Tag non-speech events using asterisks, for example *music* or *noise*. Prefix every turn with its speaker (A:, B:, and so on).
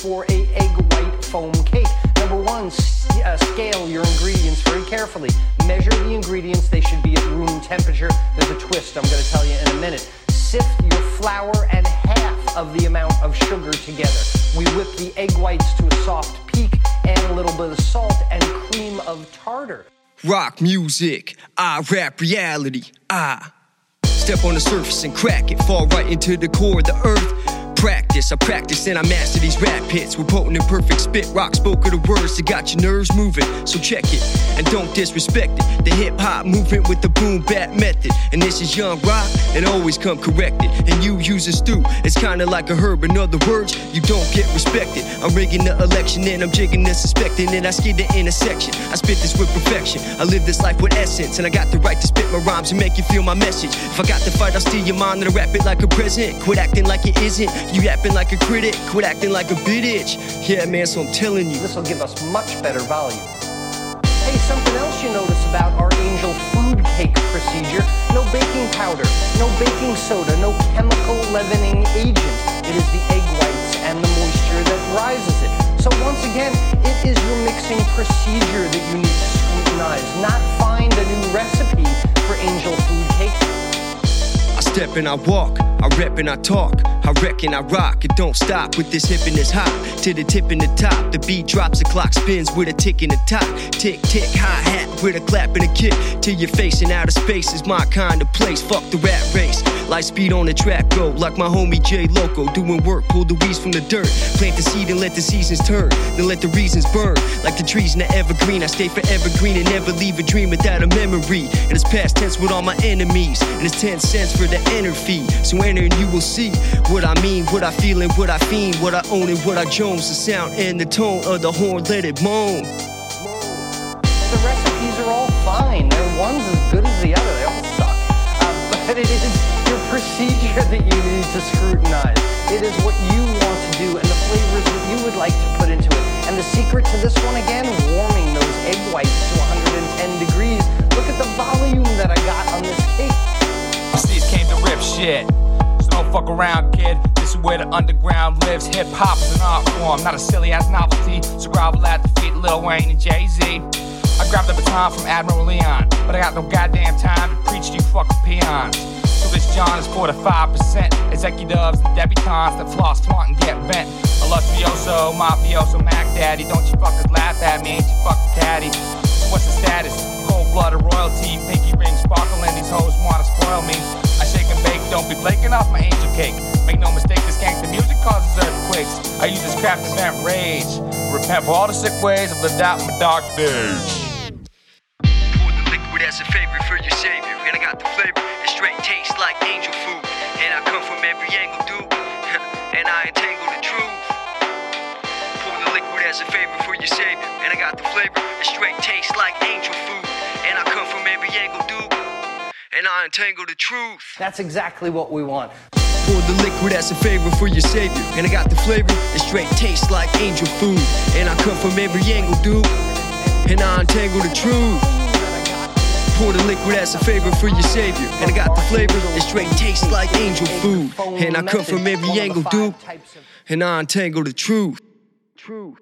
A: for a egg white foam cake. Number one, uh, scale your ingredients very carefully. Measure the ingredients, they should be at room temperature. There's a twist I'm going to tell you in a minute. Sift your flour and half of the amount of sugar together. We whip the egg whites to a soft peak, add a little bit of salt and cream of tartar.
B: Rock music, I rap reality. I step on the surface and crack it, fall right into the core of the earth. Practice, I practice and I master these rap hits with potent and perfect spit. Rock spoke of the words that got your nerves moving. So check it and don't disrespect it. The hip hop movement with the boom bap method. And this is young rock and always come corrected. And you use a stew, it's kinda like a herb. In other words, you don't get respected. I'm rigging the election and I'm jigging the suspecting and I skid the intersection. I spit this with perfection. I live this life with essence and I got the right to spit my rhymes and make you feel my message. If I got the fight, I'll steal your mind and I rap it like a president. Quit acting like it isn't. You yapping like a critic. Quit acting like a bitch. Yeah, man, so I'm telling you.
A: This will give us much better volume. Hey, something else you notice about our angel food cake procedure no baking powder, no baking soda, no chemical leavening agent.
B: Step and I walk, I rep and I talk. I reckon I rock, it don't stop with this hip and this hop. To the tip and the top, the beat drops, the clock spins with a tick and a top. Tick, tick, hi hat with a clap and a kick. Till your face in outer space is my kind of place. Fuck the rat race. Light speed on the track go, like my homie J Loco. Doing work, pull the weeds from the dirt. Plant the seed and let the seasons turn. Then let the reasons burn. Like the trees in the evergreen, I stay forever green and never leave a dream without a memory. And it's past tense with all my enemies. And it's 10 cents for the enter fee. So enter and you will see what I mean, what I feel, and what I fiend, what I own, and what I jones. The sound and the tone of the horn, let it moan.
A: The recipes are all fine. They're one's as good as the other. They all suck. Um, but it is your procedure that you need to scrutinize. It is what you want to do and the flavors that you would like to put into it. And the secret to this one again, warming those egg whites
C: fuck around, kid. This is where the underground lives. Hip hop is an art form, not a silly ass novelty. So grovel at the feet Lil Wayne and Jay Z. I grabbed the baton from Admiral Leon, but I got no goddamn time to preach to you fucking peons. So this John is for the 5% executives and debutantes that floss, flaunt, and get bent. Illustrioso, mafioso, Mac Daddy. Don't you fuckers laugh at me, ain't you fucking caddy? So what's the status? Cold blooded royalty, pinky be flaking off my angel cake. Make no mistake, this gangsta music causes earthquakes. I use this craft to vent rage. Repent for all the sick ways I've lived out my dark days.
B: Pour the liquid as a favor for your savior. And I got the flavor, it straight tastes like angel food. And I come from every angle, dude. *laughs* and I entangle the truth. Pour the liquid as a favor for your savior. And I got the flavor, it straight tastes like angel food. I entangle the truth.
A: That's exactly what we want.
B: Pour the liquid as a favor for your savior. And I got the flavor, it straight tastes like angel food. And I come from every angle, dude. And I untangle the truth. Pour the liquid as a favor for your savior. And I got the flavor, it straight tastes like angel food. And I come from every angle, dude. And I entangle the truth. Truth.